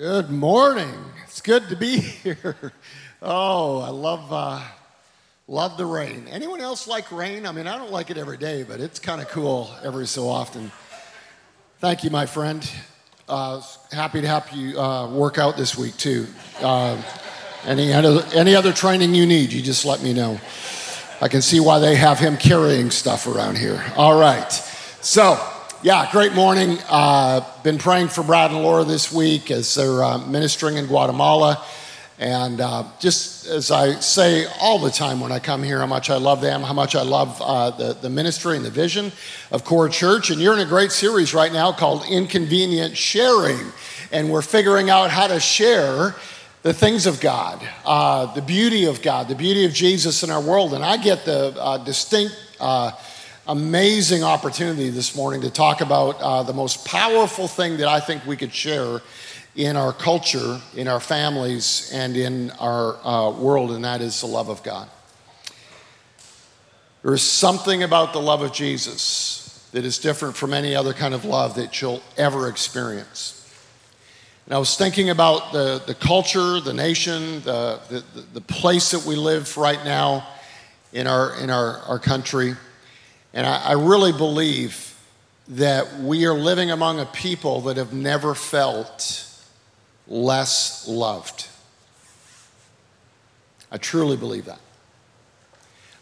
Good morning. It's good to be here. Oh, I love uh, love the rain. Anyone else like rain? I mean, I don't like it every day, but it's kind of cool every so often. Thank you, my friend. Uh, happy to help you uh, work out this week too. Uh, any any other training you need, you just let me know. I can see why they have him carrying stuff around here. All right. So yeah, great morning. Uh, been praying for Brad and Laura this week as they're uh, ministering in Guatemala. And uh, just as I say all the time when I come here, how much I love them, how much I love uh, the, the ministry and the vision of Core Church. And you're in a great series right now called Inconvenient Sharing. And we're figuring out how to share the things of God, uh, the beauty of God, the beauty of Jesus in our world. And I get the uh, distinct amazing opportunity this morning to talk about uh, the most powerful thing that I think we could share in our culture, in our families, and in our uh, world, and that is the love of God. There is something about the love of Jesus that is different from any other kind of love that you'll ever experience. And I was thinking about the, the culture, the nation, the, the, the place that we live right now in our, in our, our country. And I, I really believe that we are living among a people that have never felt less loved. I truly believe that.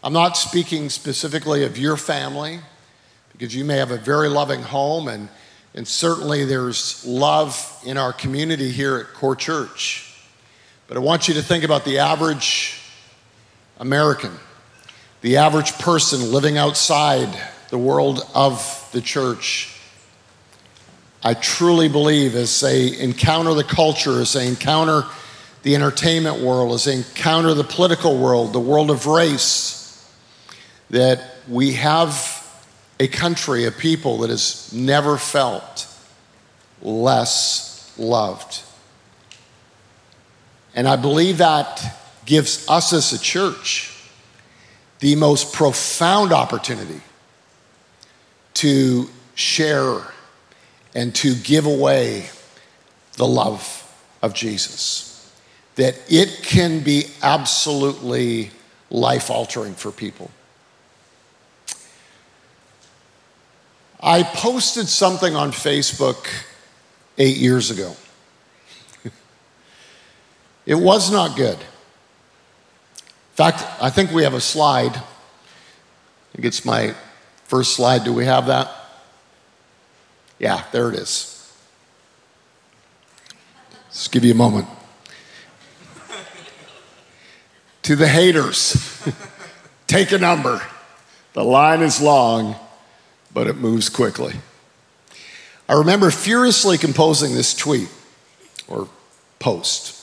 I'm not speaking specifically of your family, because you may have a very loving home, and, and certainly there's love in our community here at Core Church. But I want you to think about the average American the average person living outside the world of the church. I truly believe as they encounter the culture, as they encounter the entertainment world, as they encounter the political world, the world of race, that we have a country, a people that has never felt less loved. And I believe that gives us as a church the most profound opportunity to share and to give away the love of Jesus. That it can be absolutely life altering for people. I posted something on Facebook eight years ago. it was not good fact, I think we have a slide. I think it's my first slide. Do we have that? Yeah, there it is. Just give you a moment. to the haters, take a number. The line is long, but it moves quickly. I remember furiously composing this tweet or post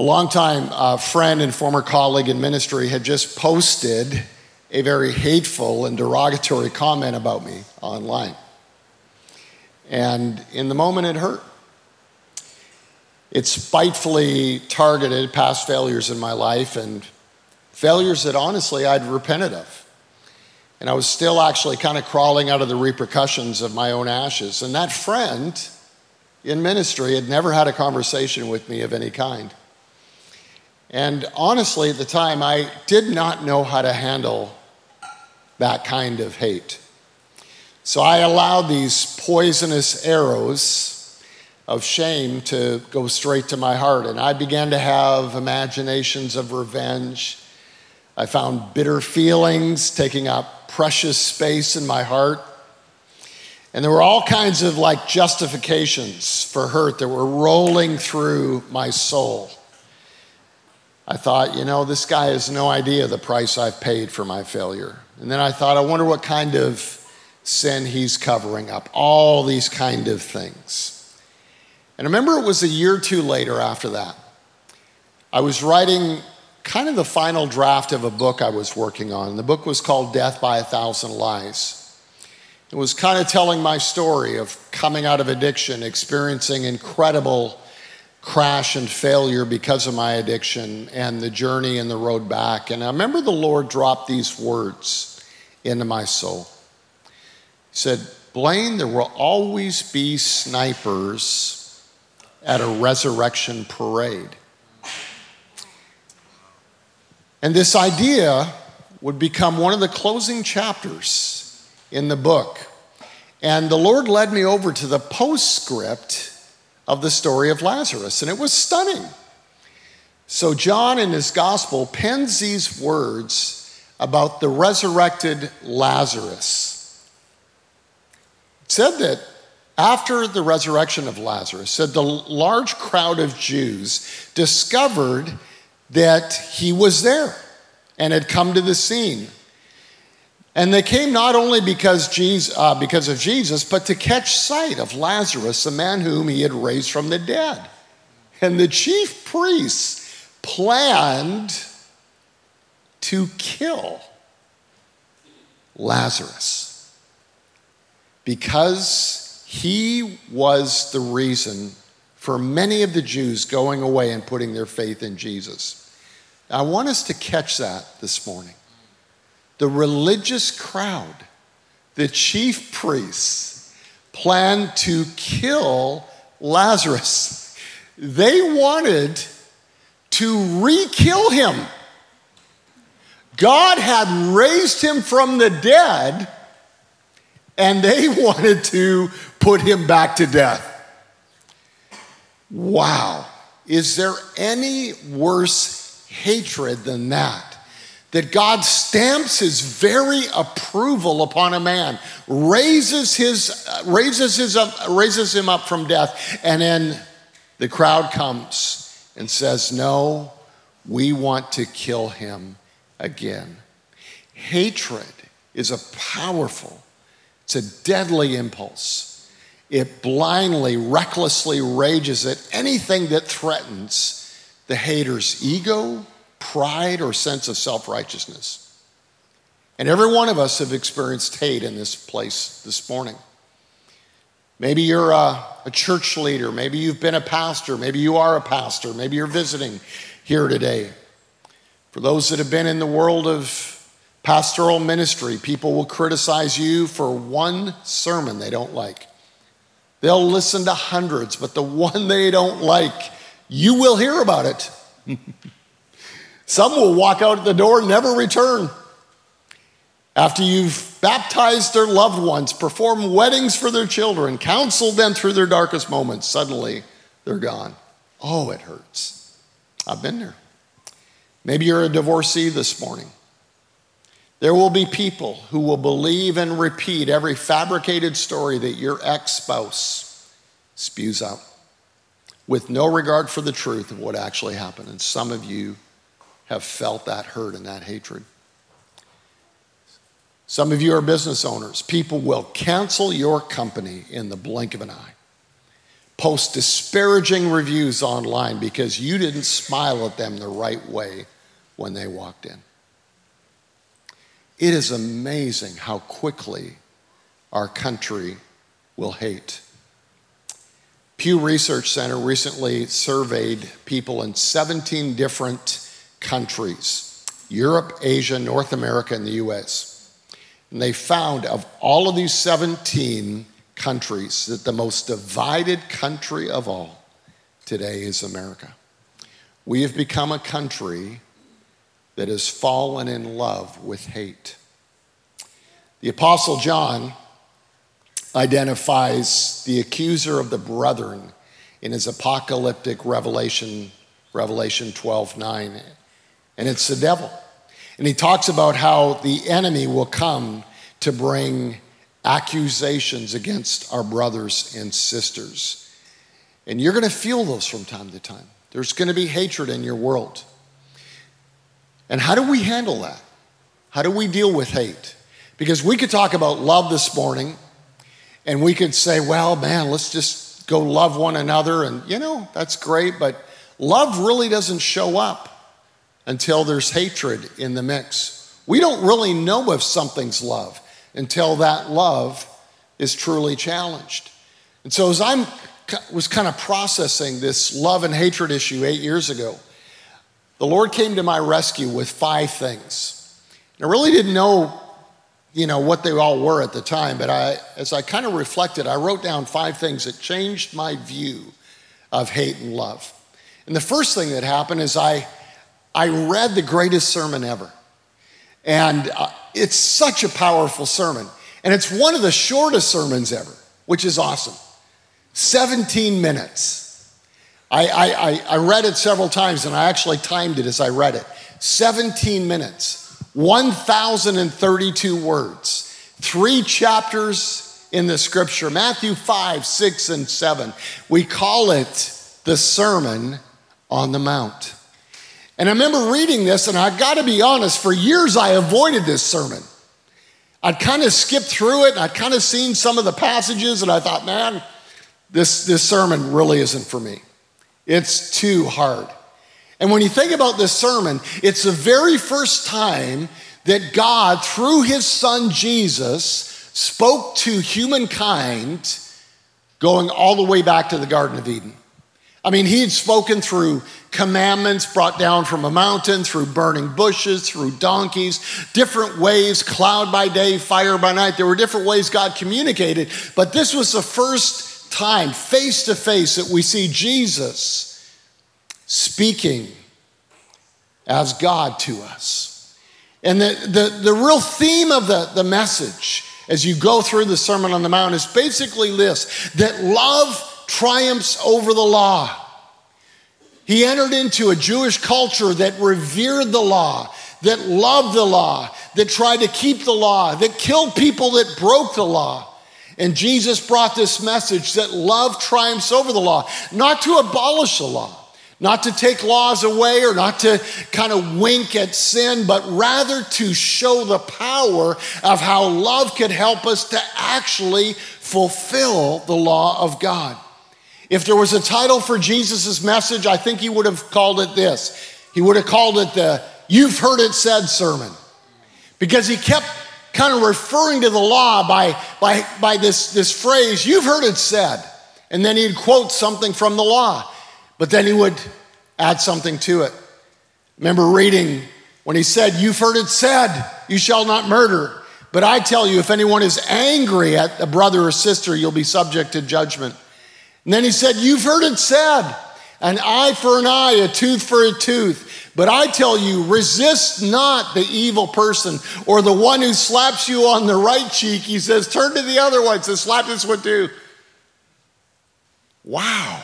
a longtime uh, friend and former colleague in ministry had just posted a very hateful and derogatory comment about me online. And in the moment, it hurt. It spitefully targeted past failures in my life and failures that honestly I'd repented of. And I was still actually kind of crawling out of the repercussions of my own ashes. And that friend in ministry had never had a conversation with me of any kind. And honestly, at the time, I did not know how to handle that kind of hate. So I allowed these poisonous arrows of shame to go straight to my heart. And I began to have imaginations of revenge. I found bitter feelings taking up precious space in my heart. And there were all kinds of like justifications for hurt that were rolling through my soul. I thought, you know, this guy has no idea the price I've paid for my failure. And then I thought, I wonder what kind of sin he's covering up. All these kind of things. And I remember it was a year or two later after that. I was writing kind of the final draft of a book I was working on. The book was called Death by a Thousand Lies. It was kind of telling my story of coming out of addiction, experiencing incredible crash and failure because of my addiction and the journey and the road back. And I remember the Lord dropped these words into my soul. He said, Blaine, there will always be snipers at a resurrection parade. And this idea would become one of the closing chapters in the book. And the Lord led me over to the postscript of the story of Lazarus, and it was stunning. So, John in his gospel pens these words about the resurrected Lazarus. It said that after the resurrection of Lazarus, said the large crowd of Jews discovered that he was there and had come to the scene. And they came not only because, Jesus, uh, because of Jesus, but to catch sight of Lazarus, the man whom he had raised from the dead. And the chief priests planned to kill Lazarus because he was the reason for many of the Jews going away and putting their faith in Jesus. I want us to catch that this morning. The religious crowd, the chief priests, planned to kill Lazarus. They wanted to re kill him. God had raised him from the dead, and they wanted to put him back to death. Wow. Is there any worse hatred than that. That God stamps his very approval upon a man, raises, his, uh, raises, his up, raises him up from death, and then the crowd comes and says, No, we want to kill him again. Hatred is a powerful, it's a deadly impulse. It blindly, recklessly rages at anything that threatens the hater's ego, pride, or sense of self righteousness. And every one of us have experienced hate in this place this morning. Maybe you're a, a, church leader. Maybe you've been a pastor. Maybe you are a pastor. Maybe you're visiting here today. For those that have been in the world of pastoral ministry, people will criticize you for one sermon they don't like. They'll listen to hundreds, but the one they don't like you will hear about it. Some will walk out the door never return. After you've baptized their loved ones, performed weddings for their children, counseled them through their darkest moments, suddenly they're gone. Oh, it hurts. I've been there. Maybe you're a divorcee this morning. There will be people who will believe and repeat every fabricated story that your ex spouse spews out with no regard for the truth of what actually happened. And some of you have felt that hurt and that hatred. Some of you are business owners. People will cancel your company in the blink of an eye, post disparaging reviews online because you didn't smile at them the right way when they walked in. It is amazing how quickly our country will hate. Pew Research Center recently surveyed people in 17 different countries Europe, Asia, North America, and the US. And they found of all of these 17 countries that the most divided country of all today is America. We have become a country that has fallen in love with hate. The Apostle John identifies the accuser of the brethren in his apocalyptic revelation, Revelation 12 9. And it's the devil. And he talks about how the enemy will come to bring accusations against our brothers and sisters. And you're going to feel those from time to time. There's going to be hatred in your world. And how do we handle that? How do we deal with hate? Because we could talk about love this morning, and we could say, well, man, let's just go love one another. And, you know, that's great, but love really doesn't show up until there's hatred in the mix. We don't really know if something's love until that love is truly challenged. And so, as I was kind of processing this love and hatred issue eight years ago, the Lord came to my rescue with five things. I really didn't know you know, what they all were at the time, but I, as I kind of reflected, I wrote down five things that changed my view of hate and love. And the first thing that happened is I, I read the greatest sermon ever. And uh, it's such a powerful sermon. And it's one of the shortest sermons ever, which is awesome. 17 minutes. I, I, I read it several times and I actually timed it as I read it. 17 minutes, 1,032 words, three chapters in the scripture Matthew 5, 6, and 7. We call it the Sermon on the Mount. And I remember reading this, and I gotta be honest, for years I avoided this sermon. I'd kind of skipped through it, and I'd kind of seen some of the passages, and I thought, man, this, this sermon really isn't for me. It's too hard. And when you think about this sermon, it's the very first time that God, through his son Jesus, spoke to humankind going all the way back to the Garden of Eden. I mean, he had spoken through commandments brought down from a mountain, through burning bushes, through donkeys, different ways, cloud by day, fire by night. There were different ways God communicated, but this was the first time, face to face, that we see Jesus speaking as God to us. And the, the, the real theme of the, the message as you go through the Sermon on the Mount is basically this that love triumphs over the law. He entered into a Jewish culture that revered the law, that loved the law, that tried to keep the law, that killed people that broke the law. And Jesus brought this message that love triumphs over the law, not to abolish the law, not to take laws away or not to kind of wink at sin, but rather to show the power of how love could help us to actually fulfill the law of God. If there was a title for Jesus' message, I think he would have called it this. He would have called it the You've Heard It Said sermon. Because he kept kind of referring to the law by, by, by this, this phrase, You've heard it said. And then he'd quote something from the law, but then he would add something to it. Remember reading when he said, You've heard it said, You shall not murder. But I tell you, if anyone is angry at a brother or sister, you'll be subject to judgment. And then he said, You've heard it said, an eye for an eye, a tooth for a tooth. But I tell you, resist not the evil person or the one who slaps you on the right cheek. He says, Turn to the other one. Says, Slap this one too. Wow.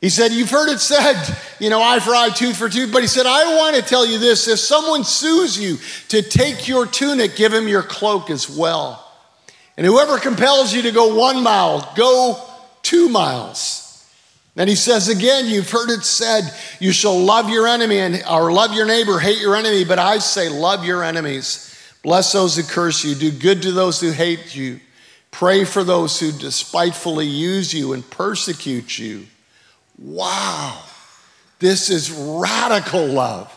He said, You've heard it said, you know, eye for eye, tooth for tooth. But he said, I want to tell you this if someone sues you to take your tunic, give him your cloak as well. And whoever compels you to go one mile, go two miles. Then he says again, you've heard it said, you shall love your enemy and or love your neighbor, hate your enemy, but I say love your enemies. Bless those who curse you, do good to those who hate you. Pray for those who despitefully use you and persecute you. Wow. This is radical love.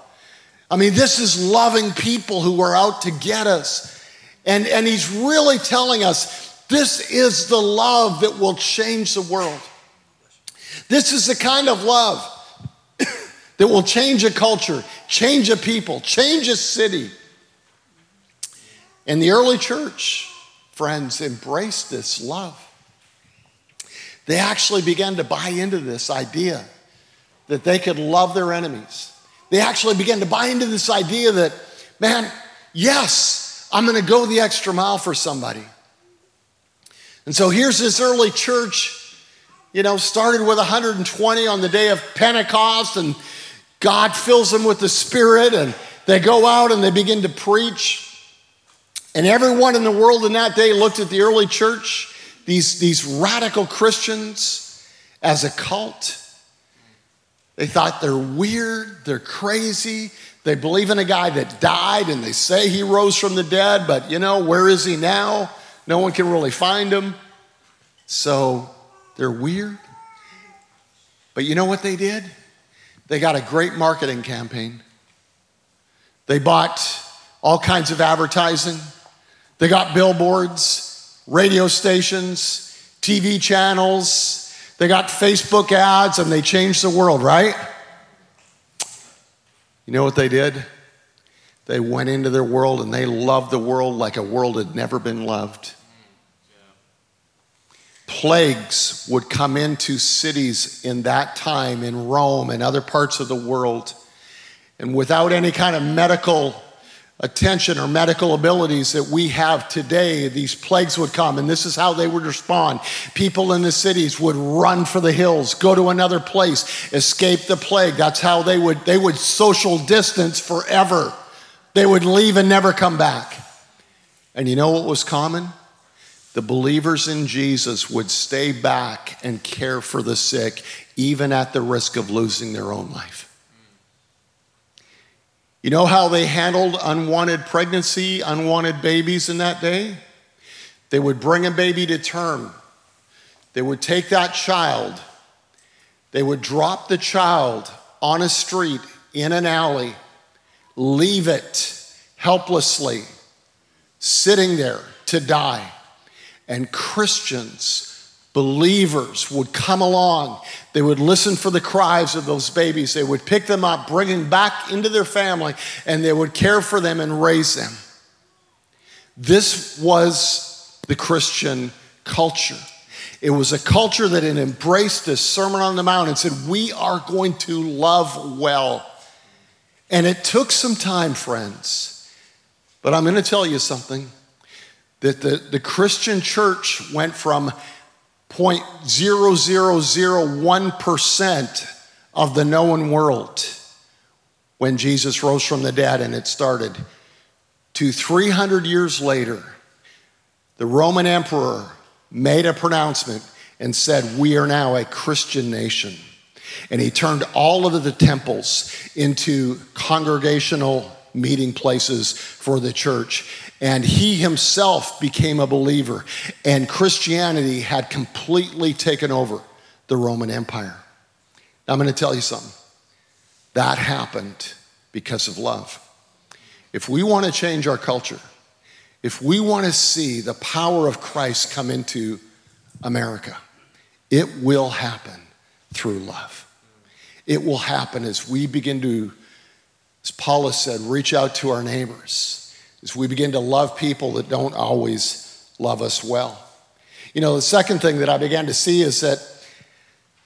I mean, this is loving people who are out to get us. And, and he's really telling us this is the love that will change the world. This is the kind of love that will change a culture, change a people, change a city. And the early church, friends, embraced this love. They actually began to buy into this idea that they could love their enemies. They actually began to buy into this idea that, man, yes, I'm going to go the extra mile for somebody. And so here's this early church, you know, started with 120 on the day of Pentecost, and God fills them with the Spirit, and they go out and they begin to preach. And everyone in the world in that day looked at the early church, these, these radical Christians, as a cult. They thought they're weird, they're crazy, they believe in a guy that died and they say he rose from the dead, but you know, where is he now? No one can really find him. So they're weird. But you know what they did? They got a great marketing campaign. They bought all kinds of advertising. They got billboards, radio stations, TV channels. They got Facebook ads and they changed the world, right? You know what they did? They went into their world and they loved the world like a world had never been loved. plagues would come into cities in that time in Rome and other parts of the world. And without any kind of medical attention or medical abilities that we have today, these plagues would come, and this is how they would respond. People in the cities would run for the hills, go to another place, escape the plague. That's how they would they would social distance forever. They would leave and never come back. And you know what was common? The believers in Jesus would stay back and care for the sick, even at the risk of losing their own life. You know how they handled unwanted pregnancy, unwanted babies in that day? They would bring a baby to term. They would take that child. They would drop the child on a street, in an alley, leave it helplessly, sitting there to die. And Christians believers would come along. They would listen for the cries of those babies. They would pick them up, bring them back into their family, and they would care for them and raise them. This was the Christian culture. It was a culture that had embraced the Sermon on the Mount and said, We are going to love well. And it took some time, friends. But I'm going to tell you something that the, the Christian church went from 0.0001% of the known world when Jesus rose from the dead and it started. To 300 years later, the Roman emperor made a pronouncement and said, We are now a Christian nation. And he turned all of the temples into congregational meeting places for the church. And he himself became a believer, and Christianity had completely taken over the Roman Empire. I'm going to tell you something. That happened because of love. If we want to change our culture, if we want to see the power of Christ come into America, it will happen through love. It will happen as we begin to, as Paula said, reach out to our neighbors as we begin to love people that don't always love us well. You know, the second thing that I began to see is that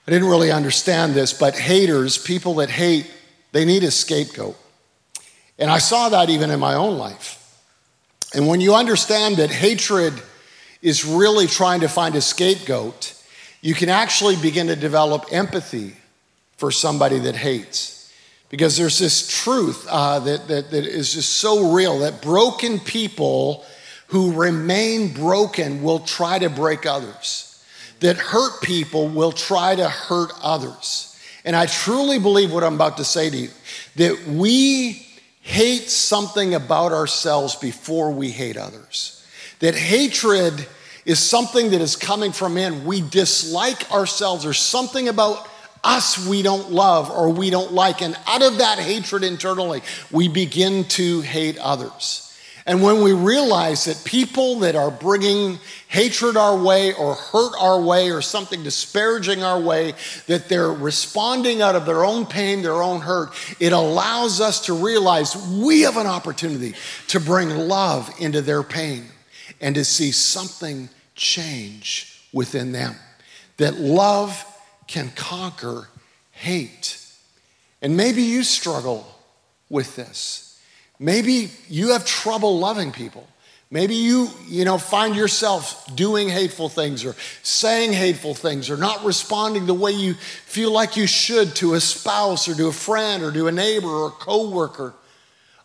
I didn't really understand this, but haters, people that hate, they need a scapegoat. And I saw that even in my own life. And when you understand that hatred is really trying to find a scapegoat, you can actually begin to develop empathy for somebody that hates. Because there's this truth uh, that, that, that is just so real that broken people who remain broken will try to break others, that hurt people will try to hurt others. And I truly believe what I'm about to say to you that we hate something about ourselves before we hate others. That hatred is something that is coming from in. We dislike ourselves. There's something about us we don't love or we don't like. And out of that hatred internally, we begin to hate others. And when we realize that people that are bringing hatred our way or hurt our way or something disparaging our way, that they're responding out of their own pain, their own hurt, it allows us to realize we have an opportunity to bring love into their pain and to see something change within them. That love can conquer hate. And maybe you struggle with this. Maybe you have trouble loving people. Maybe you, you know, find yourself doing hateful things or saying hateful things or not responding the way you feel like you should to a spouse or to a friend or to a neighbor or a coworker.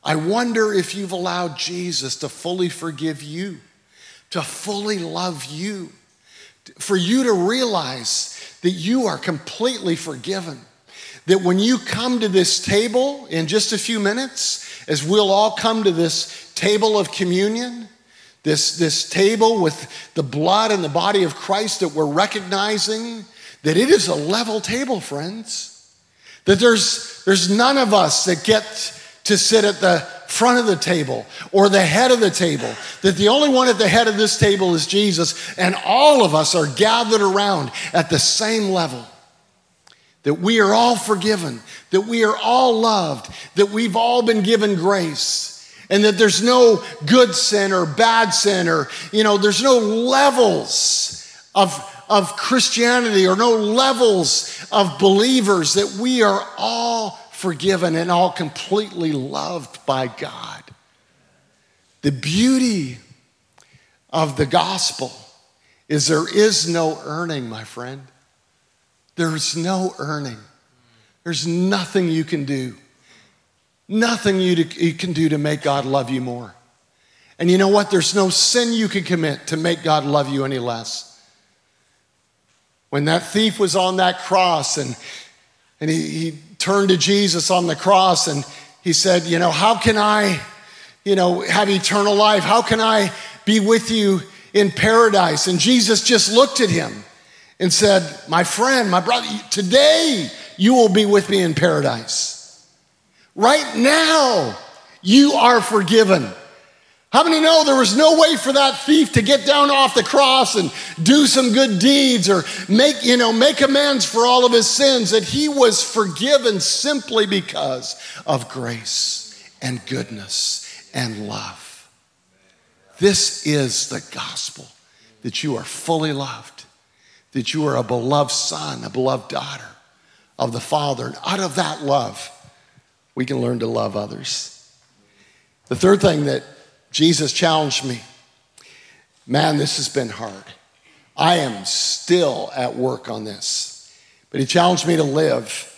I wonder if you've allowed Jesus to fully forgive you, to fully love you, for you to realize that you are completely forgiven. That when you come to this table in just a few minutes, as we'll all come to this table of communion, this, this table with the blood and the body of Christ, that we're recognizing that it is a level table, friends. That there's, there's none of us that get to sit at the front of the table or the head of the table. That the only one at the head of this table is Jesus, and all of us are gathered around at the same level. That we are all forgiven, that we are all loved, that we've all been given grace. And that there's no good sin or bad sin, or, you know, there's no levels of, of Christianity or no levels of believers, that we are all forgiven and all completely loved by God. The beauty of the gospel is there is no earning, my friend. There's no earning. There's nothing you can do. Nothing you, to, you can do to make God love you more. And you know what? There's no sin you can commit to make God love you any less. When that thief was on that cross and, and he, he turned to Jesus on the cross and he said, You know, how can I, you know, have eternal life? How can I be with you in paradise? And Jesus just looked at him and said, My friend, my brother, today you will be with me in paradise. Right now, you are forgiven. How many know there was no way for that thief to get down off the cross and do some good deeds or make, you know, make amends for all of his sins, that he was forgiven simply because of grace and goodness and love. This is the gospel that you are fully loved, that you are a beloved son, a beloved daughter of the Father. And out of that love, we can learn to love others. The third thing that Jesus challenged me man, this has been hard. I am still at work on this. But he challenged me to live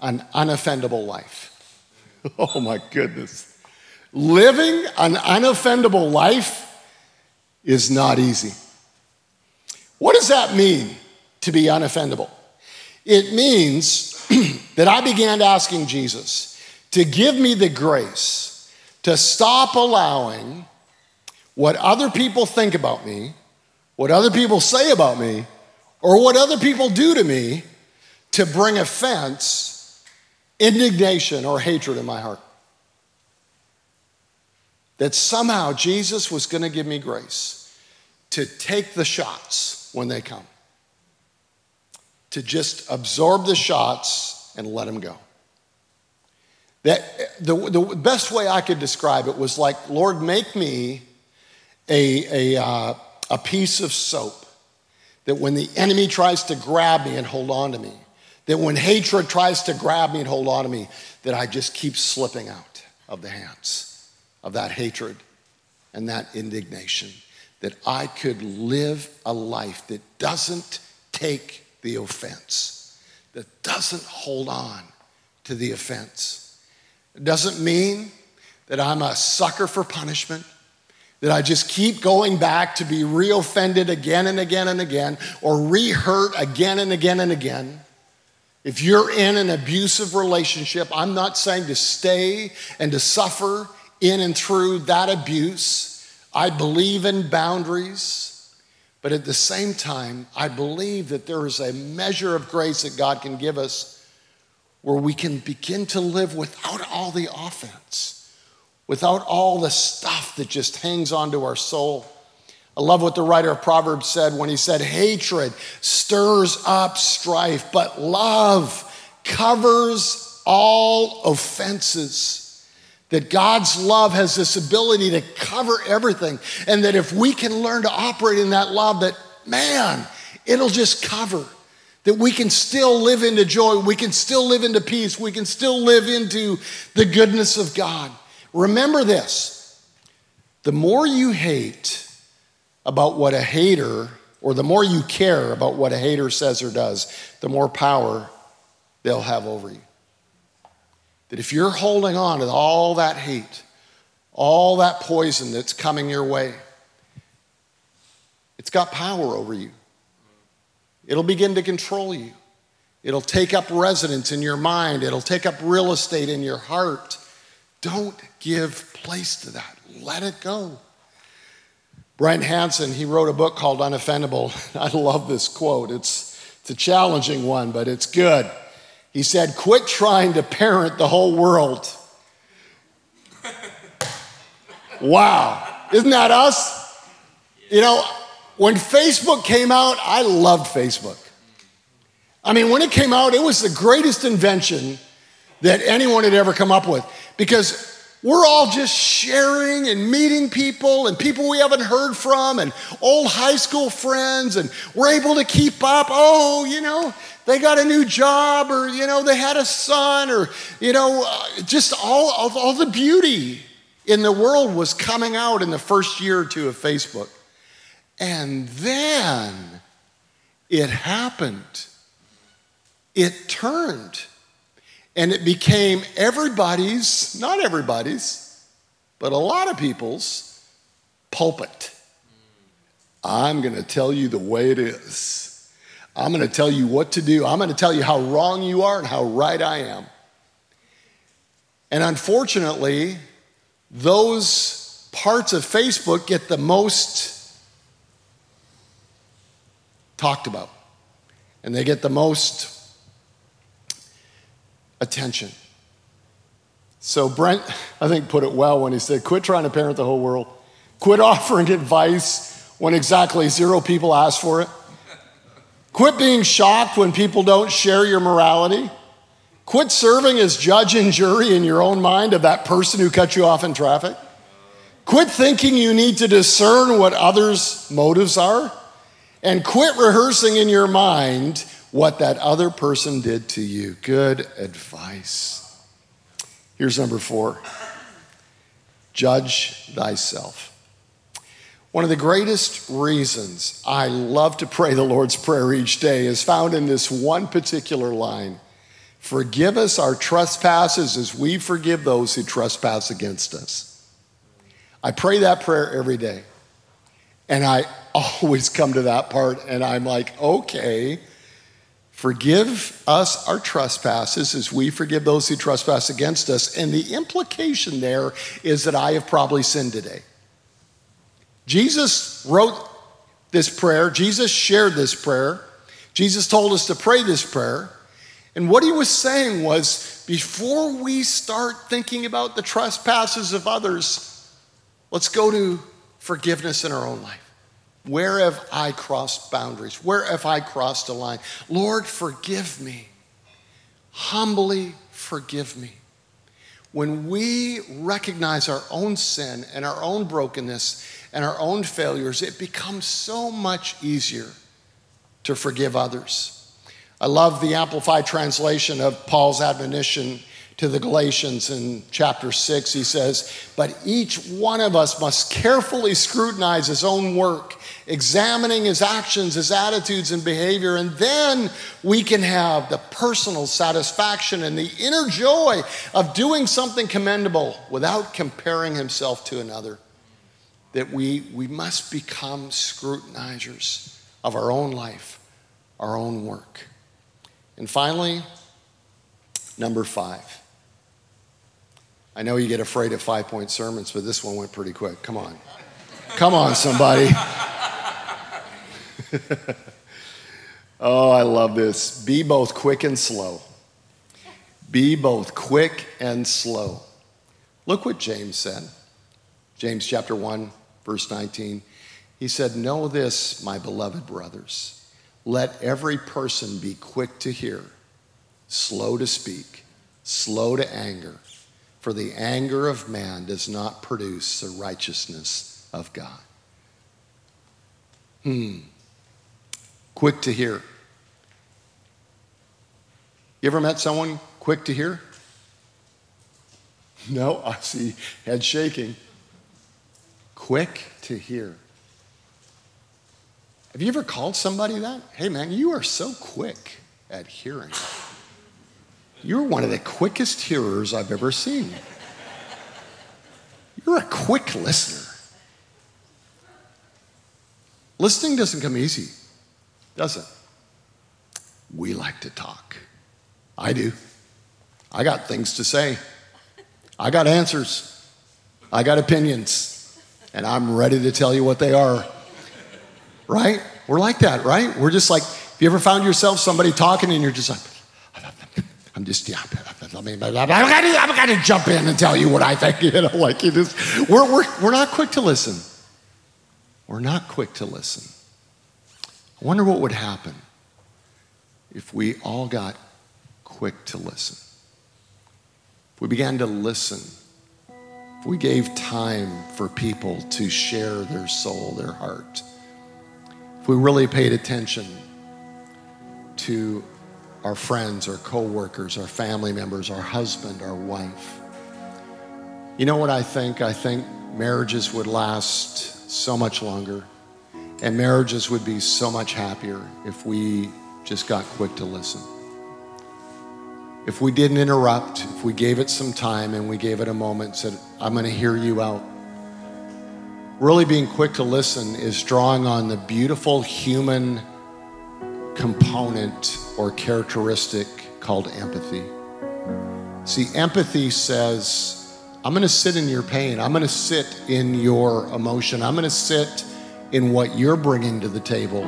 an unoffendable life. Oh my goodness. Living an unoffendable life is not easy. What does that mean to be unoffendable? It means that I began asking Jesus, to give me the grace to stop allowing what other people think about me, what other people say about me, or what other people do to me to bring offense, indignation, or hatred in my heart. That somehow Jesus was going to give me grace to take the shots when they come, to just absorb the shots and let them go. That, the, the best way I could describe it was like, Lord, make me a, a, uh, a piece of soap that when the enemy tries to grab me and hold on to me, that when hatred tries to grab me and hold on to me, that I just keep slipping out of the hands of that hatred and that indignation. That I could live a life that doesn't take the offense, that doesn't hold on to the offense it doesn't mean that I'm a sucker for punishment, that I just keep going back to be reoffended again and again and again, or re-hurt again and again and again. If you're in an abusive relationship, I'm not saying to stay and to suffer in and through that abuse. I believe in boundaries, but at the same time, I believe that there is a measure of grace that God can give us where we can begin to live without all the offense, without all the stuff that just hangs onto our soul. I love what the writer of Proverbs said when he said, Hatred stirs up strife, but love covers all offenses. That God's love has this ability to cover everything, and that if we can learn to operate in that love, that man, it'll just cover that we can still live into joy, we can still live into peace, we can still live into the goodness of God. Remember this the more you hate about what a hater, or the more you care about what a hater says or does, the more power they'll have over you. That if you're holding on to all that hate, all that poison that's coming your way, it's got power over you. It'll begin to control you. It'll take up residence in your mind. It'll take up real estate in your heart. Don't give place to that. Let it go. Brant Hansen, he wrote a book called Unoffendable. I love this quote. It's, it's a challenging one, but it's good. He said, Quit trying to parent the whole world. wow. Isn't that us? You know, when Facebook came out, I loved Facebook. I mean, when it came out, it was the greatest invention that anyone had ever come up with because we're all just sharing and meeting people and people we haven't heard from and old high school friends, and we're able to keep up. Oh, you know, they got a new job, or, you know, they had a son, or, you know, uh, just all, all, all the beauty in the world was coming out in the first year or two of Facebook. And then it happened. It turned. And it became everybody's, not everybody's, but a lot of people's pulpit. I'm going to tell you the way it is. I'm going to tell you what to do. I'm going to tell you how wrong you are and how right I am. And unfortunately, those parts of Facebook get the most talked about, and they get the most attention. So, Brant, I think, put it well when he said, Quit trying to parent the whole world. Quit offering advice when exactly zero people ask for it. Quit being shocked when people don't share your morality. Quit serving as judge and jury in your own mind of that person who cut you off in traffic. Quit thinking you need to discern what others' motives are. And quit rehearsing in your mind what that other person did to you. Good advice. Here's number four judge thyself. One of the greatest reasons I love to pray the Lord's Prayer each day is found in this one particular line Forgive us our trespasses as we forgive those who trespass against us. I pray that prayer every day. And I always come to that part and I'm like, okay, Forgive us our trespasses as we forgive those who trespass against us. And the implication there is that I have probably sinned today. Jesus wrote this prayer, Jesus shared this prayer, Jesus told us to pray this prayer. And what he was saying was before we start thinking about the trespasses of others, let's go to forgiveness in our own life. Where have I crossed boundaries? Where have I crossed a line? Lord, forgive me. Humbly forgive me. When we recognize our own sin and our own brokenness and our own failures, it becomes so much easier to forgive others. I love the Amplified translation of Paul's admonition to the Galatians in chapter 6. He says, But each one of us must carefully scrutinize his own work examining his actions, his attitudes, and behavior. And then we can have the personal satisfaction and the inner joy of doing something commendable without comparing himself to another. That we, we must become scrutinizers of our own life, our own work. And finally, number five. I know you get afraid of five point sermons, but this one went pretty quick. Come on. Come on, somebody. oh, I love this. Be both quick and slow. Be both quick and slow. Look what James said. James chapter 1, verse 19. He said, Know this, my beloved brothers. Let every person be quick to hear, slow to speak, slow to anger, for the anger of man does not produce the righteousness of God. Hmm quick to hear. You ever met someone quick to hear? No, I see head shaking. Quick to hear. Have you ever called somebody that? Hey, man, you are so quick at hearing. You're one of the quickest hearers I've ever seen. You're a quick listener. Listening doesn't come easy does it? We like to talk. I do. I got things to say. I got answers. I got opinions. And I'm ready to tell you what they are. Right? We're like that, right? We're just like, have you ever found yourself somebody talking and you're just like, I'm just, yeah, I mean, I'm going to jump in and tell you what I think. You know, like you just, we're, we're, we're not quick to listen. We're not quick to listen. I wonder what would happen if we all got quick to listen. If we began to listen if we gave time for people to share their soul, their heart, if we really paid attention to our friends, our coworkers, our family members, our husband, our wife. You know what I think? I think marriages would last so much longer and marriages would be so much happier if we just got quick to listen. If we didn't interrupt, if we gave it some time and we gave it a moment, said, I'm going to hear you out. Really being quick to listen is drawing on the beautiful human component or characteristic called empathy. See, empathy says, I'm going to sit in your pain. I'm going to sit in your emotion. I'm going to sit in what you're bringing to the table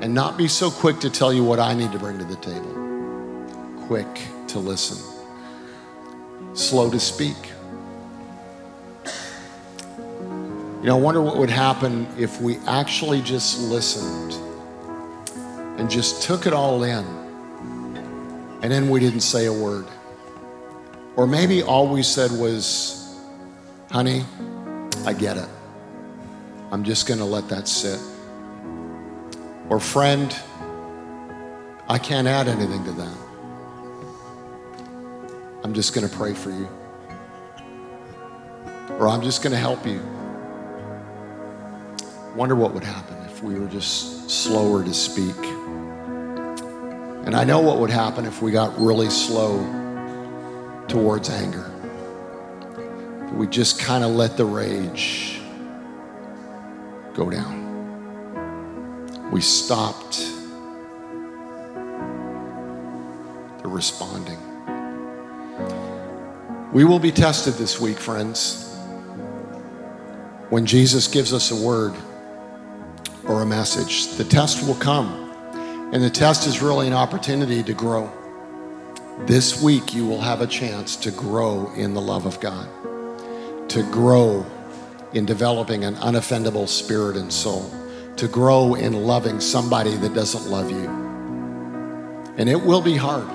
and not be so quick to tell you what I need to bring to the table. Quick to listen, slow to speak. You know, I wonder what would happen if we actually just listened and just took it all in, and then we didn't say a word. Or maybe all we said was, honey, I get it. I'm just going to let that sit. Or, friend, I can't add anything to that. I'm just going to pray for you. Or I'm just going to help you. Wonder what would happen if we were just slower to speak. And I know what would happen if we got really slow towards anger. We just kind of let the rage go down. We stopped the responding. We will be tested this week, friends. When Jesus gives us a word or a message, the test will come. And the test is really an opportunity to grow. This week, you will have a chance to grow in the love of God, to grow in developing an unoffendable spirit and soul, to grow in loving somebody that doesn't love you. And it will be hard,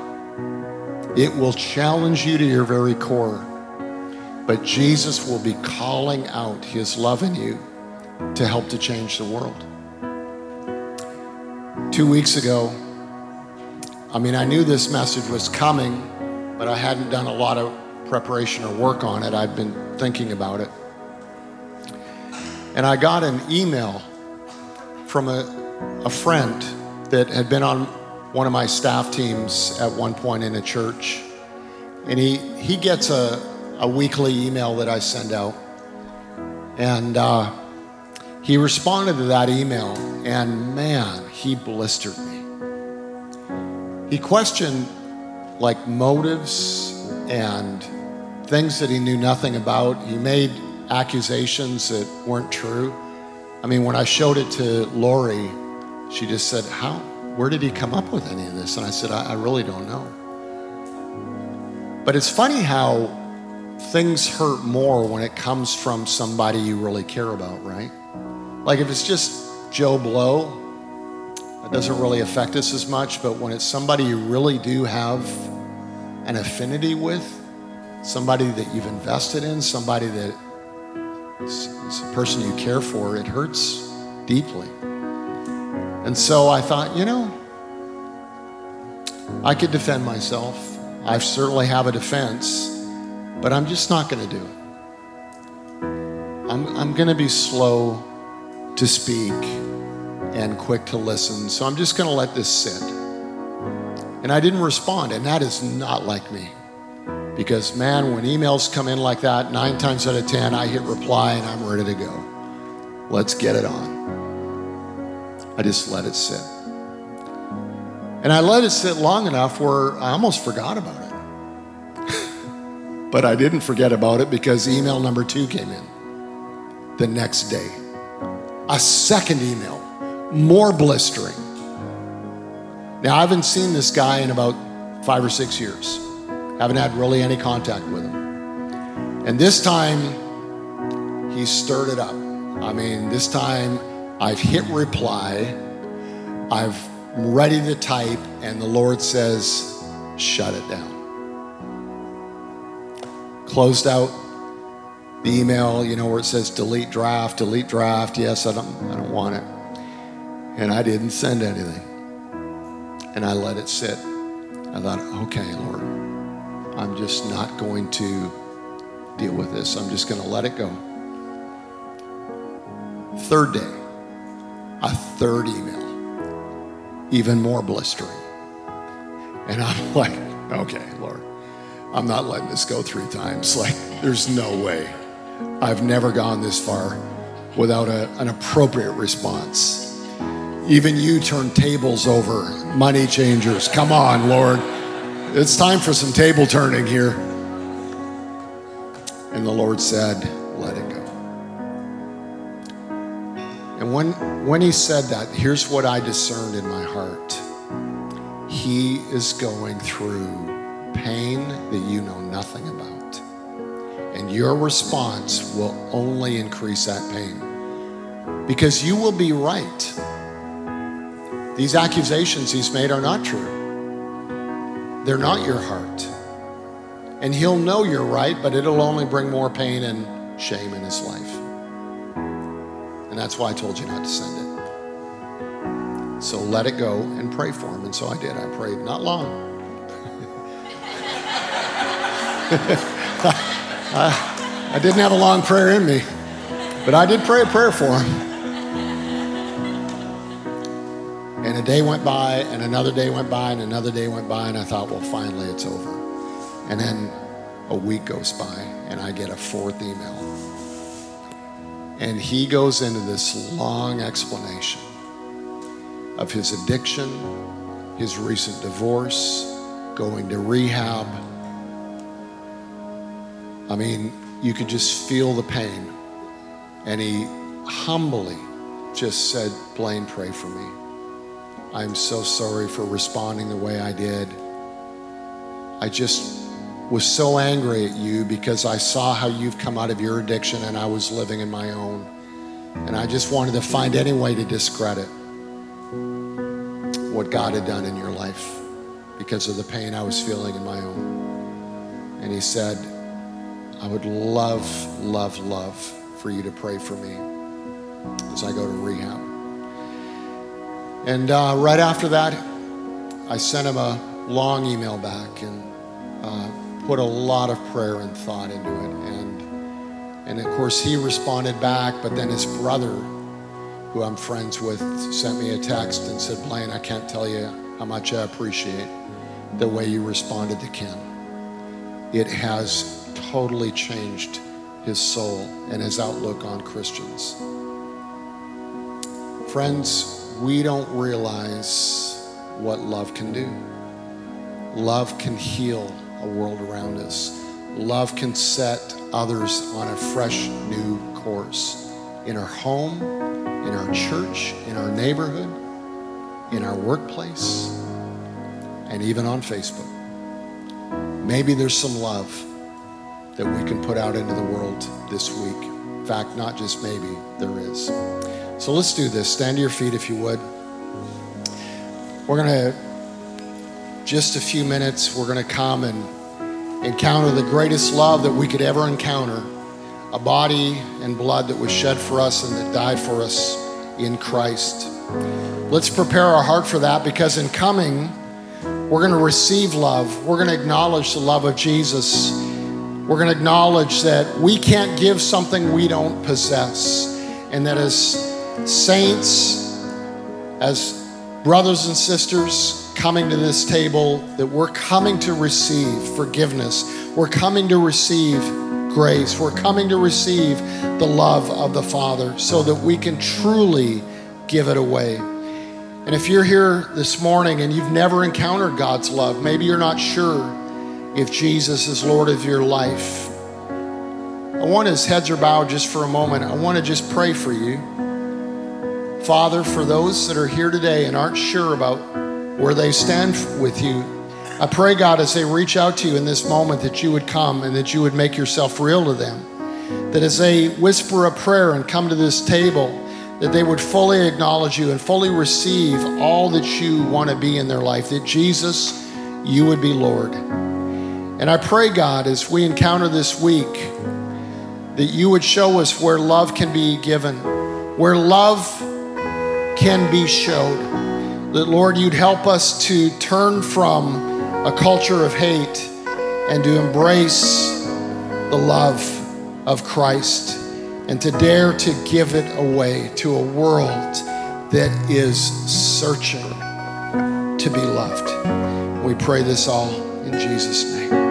it will challenge you to your very core. But Jesus will be calling out his love in you to help to change the world. Two weeks ago, I mean, I knew this message was coming, but I hadn't done a lot of preparation or work on it. I'd been thinking about it. And I got an email from a, a friend that had been on one of my staff teams at one point in a church. And he, he gets a, a weekly email that I send out. And uh, he responded to that email, and man, he blistered me. He questioned like motives and things that he knew nothing about. He made accusations that weren't true. I mean, when I showed it to Lori, she just said, How? Where did he come up with any of this? And I said, I, I really don't know. But it's funny how things hurt more when it comes from somebody you really care about, right? Like if it's just Joe Blow, that doesn't really affect us as much, but when it's somebody you really do have an affinity with, somebody that you've invested in, somebody that is, is a person you care for, it hurts deeply. And so I thought, you know, I could defend myself. I certainly have a defense, but I'm just not going to do it. I'm, I'm going to be slow to speak and quick to listen. So I'm just going to let this sit. And I didn't respond, and that is not like me. Because, man, when emails come in like that, nine times out of 10, I hit reply and I'm ready to go. Let's get it on. I just let it sit. And I let it sit long enough where I almost forgot about it. but I didn't forget about it because email number two came in the next day. A second email, more blistering. Now, I haven't seen this guy in about five or six years. Haven't had really any contact with him. And this time, he stirred it up. I mean, this time I've hit reply, I've ready to type, and the Lord says, shut it down. Closed out, the email, you know, where it says delete draft, delete draft. Yes, I don't, I don't want it. And I didn't send anything. And I let it sit. I thought, okay, Lord, I'm just not going to deal with this. I'm just going to let it go. Third day, a third email, even more blistering. And I'm like, okay, Lord, I'm not letting this go three times. Like, there's no way. I've never gone this far without a, an appropriate response. Even you turn tables over, money changers. Come on, Lord. It's time for some table turning here. And the Lord said, Let it go. And when, when He said that, here's what I discerned in my heart He is going through pain that you know nothing about. Your response will only increase that pain because you will be right. These accusations he's made are not true. They're not your heart. And he'll know you're right, but it'll only bring more pain and shame in his life. And that's why I told you not to send it. So let it go and pray for him. And so I did. I prayed not long. I, I didn't have a long prayer in me, but I did pray a prayer for him. And a day went by, and another day went by, and another day went by, and I thought, well, finally it's over. And then a week goes by, and I get a fourth email. And he goes into this long explanation of his addiction, his recent divorce, going to rehab. I mean, you could just feel the pain. And he humbly just said, Blaine, pray for me. I'm so sorry for responding the way I did. I just was so angry at you because I saw how you've come out of your addiction and I was living in my own. And I just wanted to find any way to discredit what God had done in your life because of the pain I was feeling in my own. And he said, I would love, love, love for you to pray for me as I go to rehab. And uh, right after that, I sent him a long email back and uh, put a lot of prayer and thought into it. And, and of course, he responded back, but then his brother, who I'm friends with, sent me a text and said, Blaine, I can't tell you how much I appreciate the way you responded to Ken. It has totally changed his soul and his outlook on Christians. Friends, we don't realize what love can do. Love can heal a world around us. Love can set others on a fresh new course in our home, in our church, in our neighborhood, in our workplace, and even on Facebook. Maybe there's some love that we can put out into the world this week. In fact, not just maybe, there is. So let's do this. Stand to your feet if you would. We're going to, just a few minutes, we're going to come and encounter the greatest love that we could ever encounter a body and blood that was shed for us and that died for us in Christ. Let's prepare our heart for that because in coming, we're going to receive love. We're going to acknowledge the love of Jesus. We're going to acknowledge that we can't give something we don't possess. And that as saints, as brothers and sisters coming to this table, that we're coming to receive forgiveness. We're coming to receive grace. We're coming to receive the love of the Father so that we can truly give it away. And if you're here this morning and you've never encountered God's love, maybe you're not sure if Jesus is Lord of your life. I want his heads are bowed just for a moment. I want to just pray for you. Father, for those that are here today and aren't sure about where they stand with you, I pray, God, as they reach out to you in this moment, that you would come and that you would make yourself real to them. That as they whisper a prayer and come to this table, that they would fully acknowledge you and fully receive all that you want to be in their life. That Jesus, you would be Lord. And I pray, God, as we encounter this week, that you would show us where love can be given, where love can be showed. That, Lord, you'd help us to turn from a culture of hate and to embrace the love of Christ and to dare to give it away to a world that is searching to be loved. We pray this all in Jesus' name.